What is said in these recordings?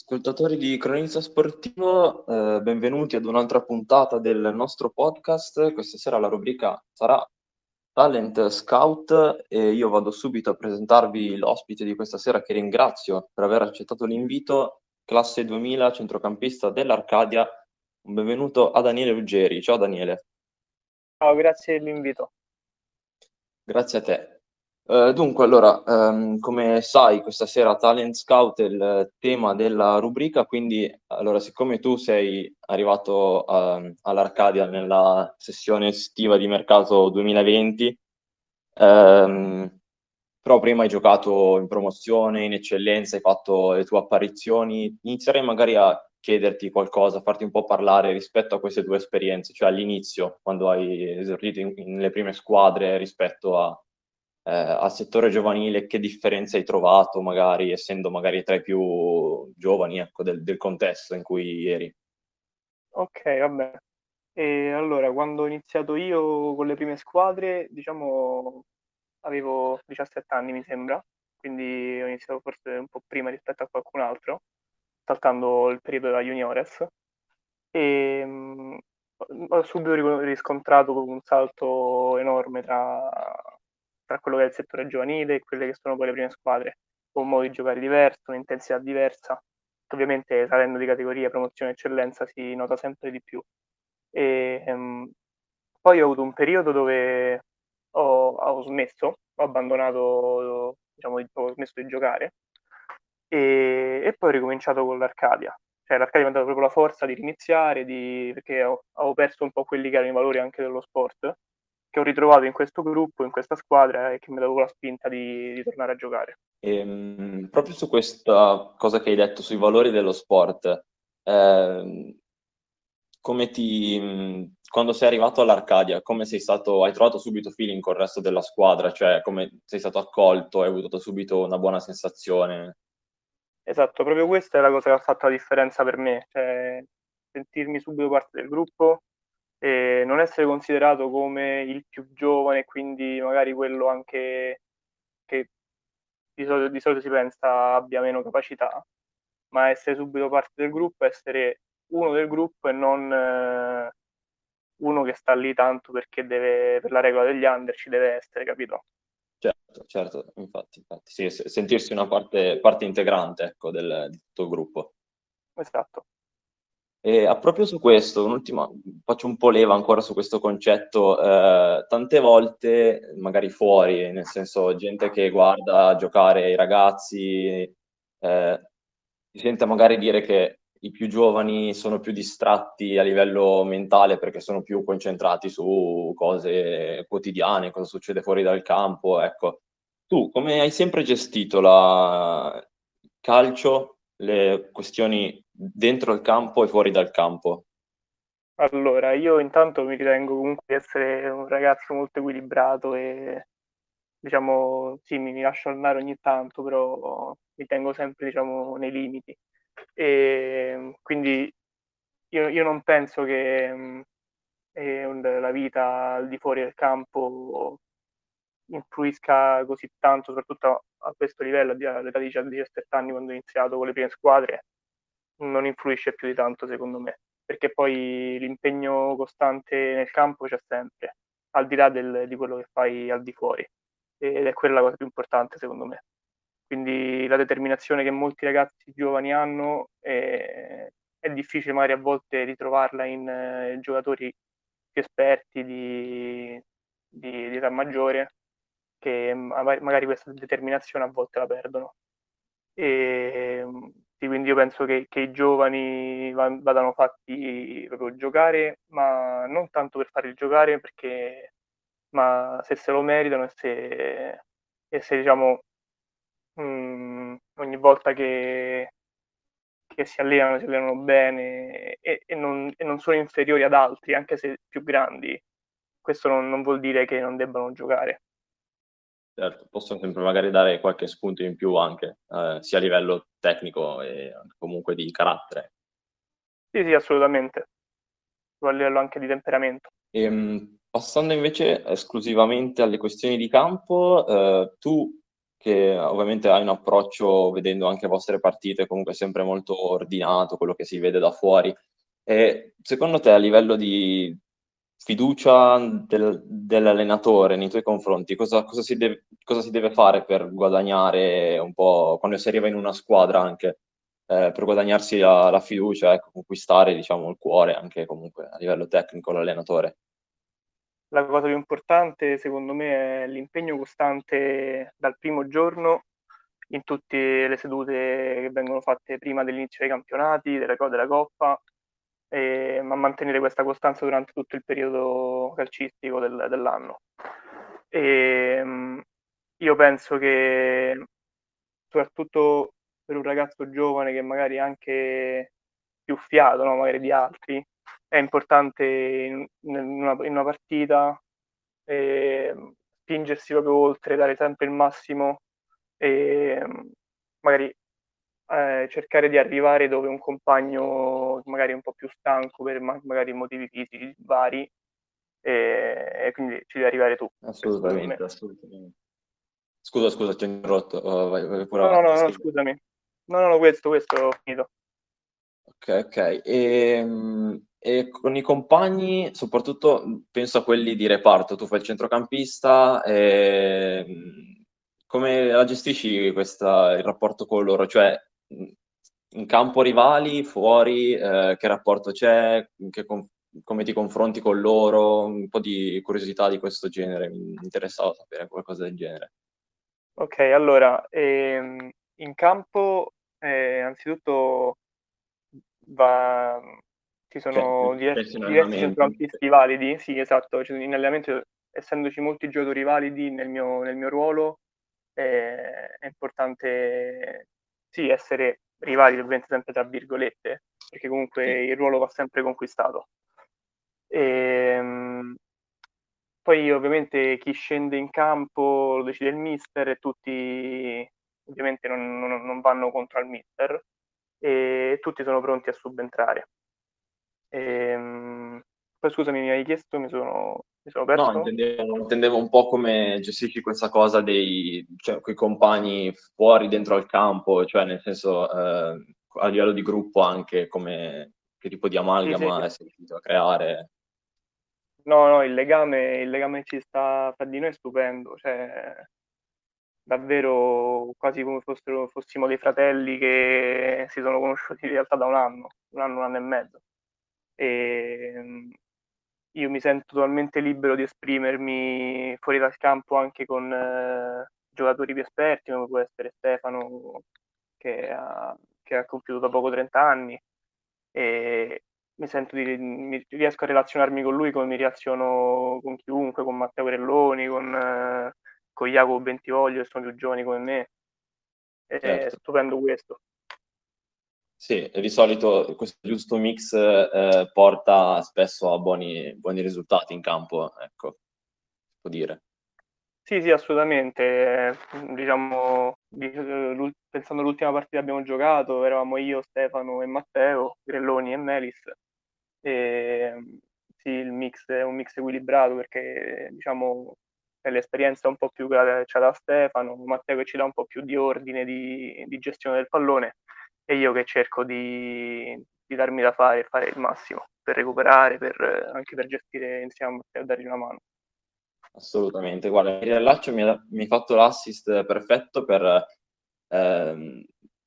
Ascoltatori di Cronista Sportivo, eh, benvenuti ad un'altra puntata del nostro podcast. Questa sera la rubrica sarà Talent Scout e io vado subito a presentarvi l'ospite di questa sera che ringrazio per aver accettato l'invito, classe 2000, centrocampista dell'Arcadia. Un benvenuto a Daniele Ruggeri. Ciao Daniele. Ciao, grazie dell'invito. Grazie a te. Uh, dunque, allora, um, come sai, questa sera Talent Scout è il tema della rubrica, quindi, allora, siccome tu sei arrivato uh, all'Arcadia nella sessione estiva di mercato 2020, um, ehm, però prima hai giocato in promozione, in eccellenza, hai fatto le tue apparizioni, inizierei magari a chiederti qualcosa, farti un po' parlare rispetto a queste due esperienze, cioè all'inizio, quando hai esordito nelle prime squadre rispetto a eh, al settore giovanile che differenza hai trovato, magari essendo magari tra i più giovani ecco, del, del contesto in cui eri? Ok, vabbè. E allora, quando ho iniziato io con le prime squadre, diciamo, avevo 17 anni, mi sembra, quindi ho iniziato forse un po' prima rispetto a qualcun altro, saltando il periodo da juniores. E mh, ho subito riscontrato un salto enorme tra tra quello che è il settore giovanile e quelle che sono poi le prime squadre, con un modo di giocare diverso, un'intensità diversa, che ovviamente salendo di categoria, promozione eccellenza si nota sempre di più. E, ehm, poi ho avuto un periodo dove ho, ho smesso, ho abbandonato, diciamo, ho smesso di giocare e, e poi ho ricominciato con l'Arcadia. Cioè l'Arcadia mi ha dato proprio la forza di riniziare, di, perché ho, avevo perso un po' quelli che erano i valori anche dello sport che ho ritrovato in questo gruppo, in questa squadra e che mi ha dato la spinta di, di tornare a giocare. E, ehm, proprio su questa cosa che hai detto sui valori dello sport, eh, come ti, quando sei arrivato all'Arcadia, come sei stato, hai trovato subito feeling con il resto della squadra, cioè come sei stato accolto, hai avuto subito una buona sensazione? Esatto, proprio questa è la cosa che ha fatto la differenza per me, cioè sentirmi subito parte del gruppo, e non essere considerato come il più giovane, quindi magari quello anche che di solito, di solito si pensa abbia meno capacità, ma essere subito parte del gruppo, essere uno del gruppo e non eh, uno che sta lì tanto perché deve, per la regola degli under ci deve essere, capito? Certo, certo, infatti, infatti sì, sentirsi una parte, parte integrante ecco, del, di tutto il gruppo. Esatto. E a proprio su questo, un'ultima, faccio un po' leva ancora su questo concetto, eh, tante volte, magari fuori, nel senso gente che guarda giocare i ragazzi, eh, si sente magari dire che i più giovani sono più distratti a livello mentale perché sono più concentrati su cose quotidiane, cosa succede fuori dal campo, ecco. Tu come hai sempre gestito la calcio le questioni dentro il campo e fuori dal campo? Allora, io intanto mi ritengo comunque di essere un ragazzo molto equilibrato e diciamo, sì, mi, mi lascio andare ogni tanto, però mi tengo sempre, diciamo, nei limiti. E quindi io, io non penso che eh, la vita al di fuori del campo influisca così tanto, soprattutto a questo livello, all'età di 17 anni, quando ho iniziato con le prime squadre, non influisce più di tanto secondo me, perché poi l'impegno costante nel campo c'è sempre, al di là del, di quello che fai al di fuori, ed è quella la cosa più importante secondo me. Quindi la determinazione che molti ragazzi giovani hanno è, è difficile magari a volte ritrovarla in eh, giocatori più esperti di, di, di età maggiore che magari questa determinazione a volte la perdono. E quindi io penso che, che i giovani vadano fatti proprio giocare, ma non tanto per fare il giocare, perché, ma se se lo meritano e se, e se diciamo mh, mm, ogni volta che, che, si allenano, si allenano bene e, e, non, e, non, sono inferiori ad altri, anche se più grandi, questo non, non vuol dire che non debbano giocare certo, possono sempre magari dare qualche spunto in più anche, eh, sia a livello tecnico e comunque di carattere. Sì, sì, assolutamente. A livello anche di temperamento. E, ehm, passando invece esclusivamente alle questioni di campo, eh, tu che ovviamente hai un approccio, vedendo anche le vostre partite, comunque sempre molto ordinato, quello che si vede da fuori. E secondo te a livello di fiducia del, dell'allenatore nei tuoi confronti, cosa, cosa, si deve, cosa, si deve, fare per guadagnare un po', quando si arriva in una squadra anche, eh, per guadagnarsi la, la fiducia, ecco, conquistare diciamo, il cuore anche comunque a livello tecnico l'allenatore? La cosa più importante secondo me è l'impegno costante dal primo giorno in tutte le sedute che vengono fatte prima dell'inizio dei campionati, della, della Coppa, e, ma mantenere questa costanza durante tutto il periodo calcistico del, dell'anno. E, io penso che soprattutto per un ragazzo giovane che magari anche più fiato no? magari di altri, è importante in, una, in una, partita eh, spingersi proprio oltre, dare sempre il massimo e magari eh, cercare di arrivare dove un compagno magari un po' più stanco per magari motivi fisici vari e, e quindi ci devi arrivare tu. Assolutamente, assolutamente. Scusa, scusa, ti ho interrotto. Oh, vai, vai no, no, no, no, scusami. No, no, no, questo, questo ho finito. Ok, ok. E, ehm, e, con i compagni, soprattutto penso a quelli di reparto, tu fai il centrocampista, e, ehm, come la gestisci questa, il rapporto con loro? Cioè, in campo rivali, fuori, eh, che rapporto c'è, che, come ti confronti con loro, un po' di curiosità di questo genere, mi interessava sapere qualcosa del genere. Ok, allora, ehm, in campo eh, anzitutto va, ci sono cioè, diversi, diversi centrocampisti validi, sì esatto, cioè, in allenamento essendoci molti giocatori validi nel mio, nel mio ruolo eh, è importante sì essere rivali ovviamente sempre tra virgolette perché comunque il ruolo va sempre conquistato e, ehm, poi ovviamente chi scende in campo lo decide il mister e tutti ovviamente non, non, non vanno contro al mister e tutti sono pronti a subentrare. E, ehm, poi scusami, mi hai chiesto, mi sono, mi sono perso? No, intendevo, intendevo, un po' come gestisci questa cosa dei cioè, quei compagni fuori, dentro al campo, cioè nel senso eh, a livello di gruppo anche, come che tipo di amalgama sì, sì. è riuscito a creare. No, no, il legame, il legame che ci sta fra di noi è stupendo, cioè davvero quasi come fossero, fossimo dei fratelli che si sono conosciuti in realtà da un anno, un anno, un anno e mezzo. E mm, io mi sento totalmente libero di esprimermi fuori dal campo anche con eh, giocatori più esperti, come può essere Stefano, che ha, che ha compiuto da poco 30 anni. E mi sento di, mi, riesco a relazionarmi con lui come mi relaziono con chiunque, con Matteo Grelloni, con... Eh, con Jacopo Bentivoglio, che sono più giovani come me. È certo. stupendo questo. Sì, di solito questo giusto mix eh, porta spesso a buoni, buoni, risultati in campo, ecco, può dire. Sì, sì, assolutamente. Diciamo, pensando all'ultima partita che abbiamo giocato, eravamo io, Stefano e Matteo, Grelloni e Melis. E, sì, il mix è un mix equilibrato perché, diciamo, l'esperienza un po' più che c'è da Stefano, Matteo che ci dà un po' più di ordine di, di gestione del pallone e io che cerco di, di, darmi da fare e fare il massimo per recuperare, per, anche per gestire insieme a Matteo e dargli una mano. Assolutamente, guarda, il riallaccio mi ha, mi fatto l'assist perfetto per ehm,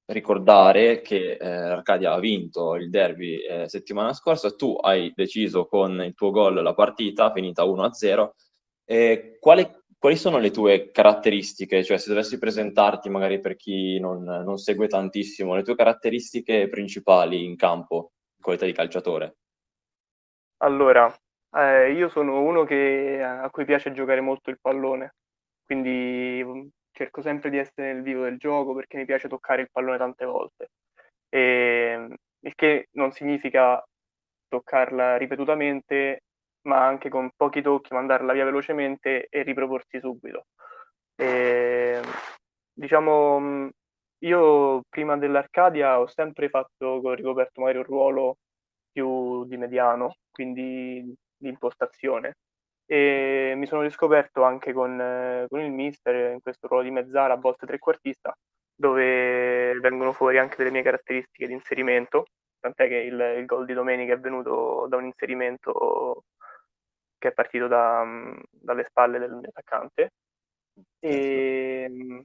ricordare che eh, Arcadia ha vinto il derby eh, settimana scorsa, tu hai deciso con il tuo gol la partita finita 1-0 eh, quali, quali, sono le tue caratteristiche? Cioè, se dovessi presentarti, magari per chi non, non segue tantissimo, le tue caratteristiche principali in campo, in qualità di calciatore? Allora, eh, io sono uno che, a cui piace giocare molto il pallone, quindi mm, cerco sempre di essere nel vivo del gioco perché mi piace toccare il pallone tante volte. E, il che non significa toccarla ripetutamente, ma anche con pochi tocchi mandarla via velocemente e riproporsi subito. E, diciamo, io prima dell'Arcadia ho sempre fatto, ho ricoperto magari un ruolo più di mediano, quindi di impostazione. e mi sono riscoperto anche con, eh, con il mister in questo ruolo di mezzala, a volte trequartista, dove vengono fuori anche delle mie caratteristiche di inserimento, tant'è che il, il gol di domenica è venuto da un inserimento che è partito da, dalle spalle del mio attaccante. E,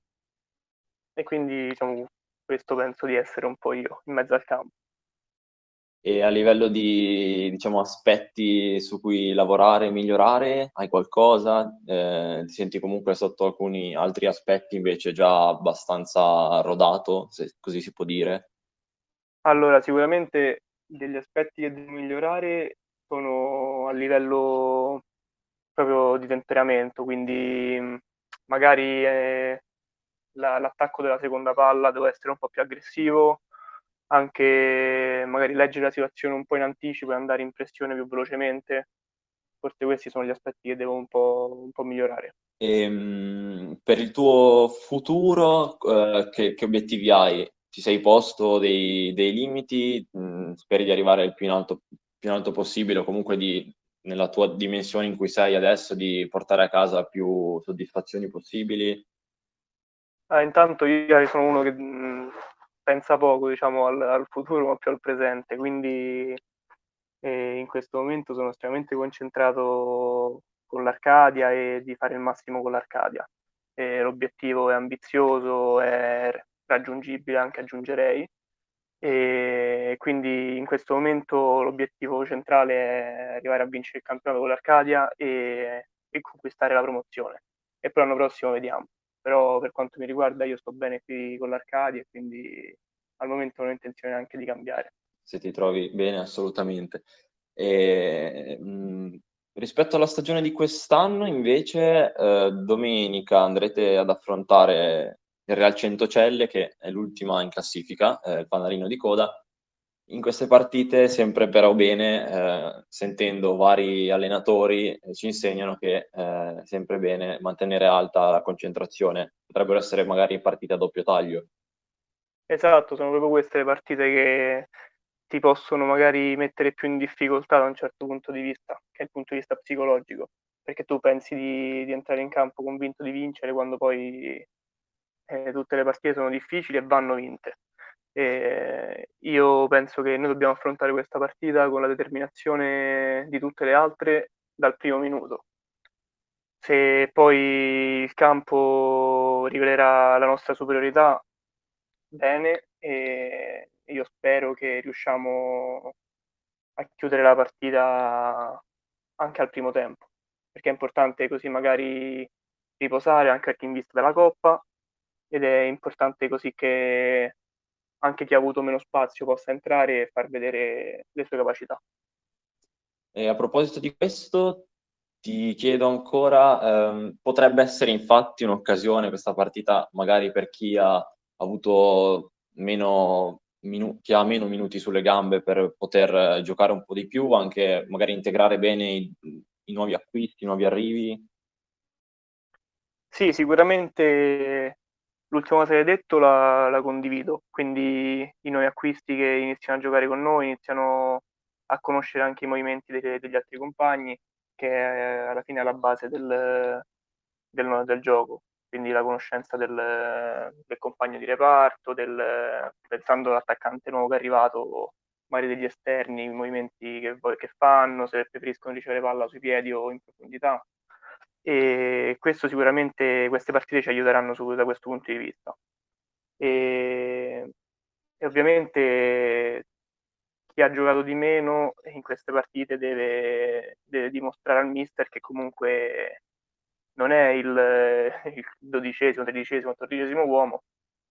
e quindi diciamo, questo penso di essere un po' io in mezzo al campo. E a livello di diciamo, aspetti su cui lavorare e migliorare, hai qualcosa? Eh, ti senti comunque sotto alcuni altri aspetti invece già abbastanza rodato, se così si può dire? Allora, sicuramente degli aspetti che devo migliorare sono a livello proprio di temperamento, quindi magari eh, la, l'attacco della seconda palla devo essere un po' più aggressivo, anche magari leggere la situazione un po' in anticipo e andare in pressione più velocemente. Forse questi sono gli aspetti che devo un po', un po migliorare. E, ehm, per il tuo futuro, eh, che, che, obiettivi hai? Ti sei posto dei, dei limiti? Mh, mm, speri di arrivare il più in alto, più in alto possibile o comunque di, nella tua dimensione in cui sei adesso di portare a casa più soddisfazioni possibili? Ah, intanto io sono uno che mh, mm, pensa poco diciamo, al, al, futuro ma più al presente, quindi eh, in questo momento sono estremamente concentrato con l'Arcadia e di fare il massimo con l'Arcadia. E l'obiettivo è ambizioso, è raggiungibile anche aggiungerei e quindi in questo momento l'obiettivo centrale è arrivare a vincere il campionato con l'Arcadia e, e conquistare la promozione e poi l'anno prossimo vediamo però per quanto mi riguarda io sto bene qui con l'Arcadia e quindi al momento non ho intenzione neanche di cambiare. Se ti trovi bene, assolutamente. E, mh, rispetto alla stagione di quest'anno, invece, eh, domenica andrete ad affrontare il Real Centocelle, che è l'ultima in classifica, eh, il panarino di coda, in queste partite, sempre però bene, eh, sentendo vari allenatori, eh, ci insegnano che è eh, sempre bene mantenere alta la concentrazione. Potrebbero essere magari partite a doppio taglio. Esatto, sono proprio queste le partite che ti possono magari mettere più in difficoltà da un certo punto di vista, che è il punto di vista psicologico, perché tu pensi di, di entrare in campo convinto di vincere quando poi eh, tutte le partite sono difficili e vanno vinte. E io penso che noi dobbiamo affrontare questa partita con la determinazione di tutte le altre dal primo minuto. Se poi il campo rivelerà la nostra superiorità, bene, e io spero che riusciamo a chiudere la partita anche al primo tempo, perché è importante così magari riposare anche in vista della Coppa ed è importante così che anche chi ha avuto meno spazio possa entrare e far vedere le sue capacità. E a proposito di questo, ti chiedo ancora, ehm, potrebbe essere infatti un'occasione questa partita, magari per chi ha avuto meno minu- chi ha meno minuti sulle gambe per poter giocare un po' di più, anche magari integrare bene i, i nuovi acquisti, i nuovi arrivi? Sì, sicuramente l'ultima cosa che hai detto la, la, condivido, quindi i nuovi acquisti che iniziano a giocare con noi iniziano a conoscere anche i movimenti dei, degli altri compagni, che è alla fine è la base del, del, del gioco, quindi la conoscenza del, del compagno di reparto, pensando all'attaccante nuovo che è arrivato, magari degli esterni, i movimenti che, che fanno, se preferiscono ricevere palla sui piedi o in profondità e questo sicuramente queste partite ci aiuteranno su, da questo punto di vista. E, e, ovviamente chi ha giocato di meno in queste partite deve, deve dimostrare al mister che comunque non è il, il dodicesimo, tredicesimo, quattordicesimo uomo,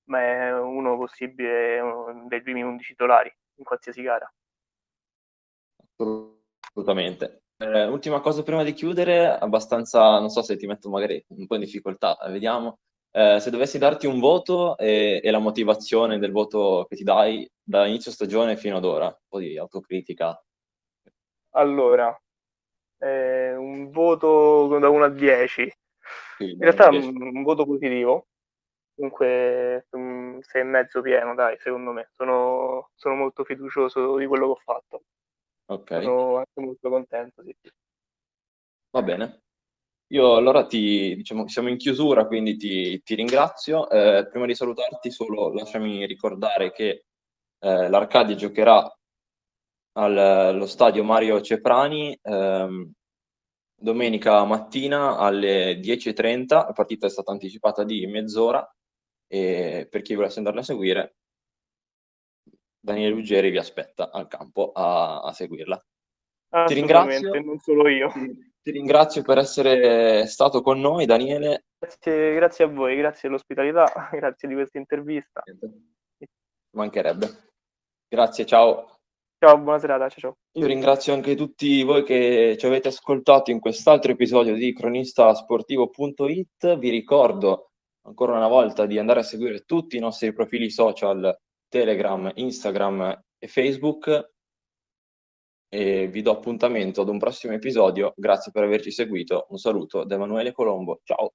ma è uno possibile uno dei primi undici titolari in qualsiasi gara. Assolutamente. Eh, ultima cosa prima di chiudere, abbastanza, non so se ti metto magari un po' in difficoltà, vediamo. Eh, se dovessi darti un voto e, e, la motivazione del voto che ti dai da inizio stagione fino ad ora, un po' di autocritica. Allora, eh, un voto da 1 a 10. Sì, in realtà è un, un, voto positivo, comunque un 6 e mezzo pieno, dai, secondo me. Sono, sono molto fiducioso di quello che ho fatto. Ok. Sono anche molto contento, sì. Va bene. Io allora ti, diciamo, siamo in chiusura, quindi ti, ti ringrazio. Eh, prima di salutarti, solo lasciami ricordare che eh, l'Arcadia giocherà al, allo stadio Mario Ceprani ehm, domenica mattina alle 10.30. La partita è stata anticipata di mezz'ora e per chi volesse andarla a seguire, Daniele Ruggeri vi aspetta al campo a, a seguirla. Ti ringrazio. Non solo io. Ti, ti, ringrazio per essere stato con noi, Daniele. Grazie, grazie a voi, grazie dell'ospitalità, grazie di questa intervista. Mancherebbe. Grazie, ciao. Ciao, buona serata, ciao, ciao. Io ringrazio anche tutti voi che ci avete ascoltato in quest'altro episodio di cronistasportivo.it. Vi ricordo ancora una volta di andare a seguire tutti i nostri profili social Telegram, Instagram e Facebook e vi do appuntamento ad un prossimo episodio. Grazie per averci seguito. Un saluto da Emanuele Colombo. Ciao.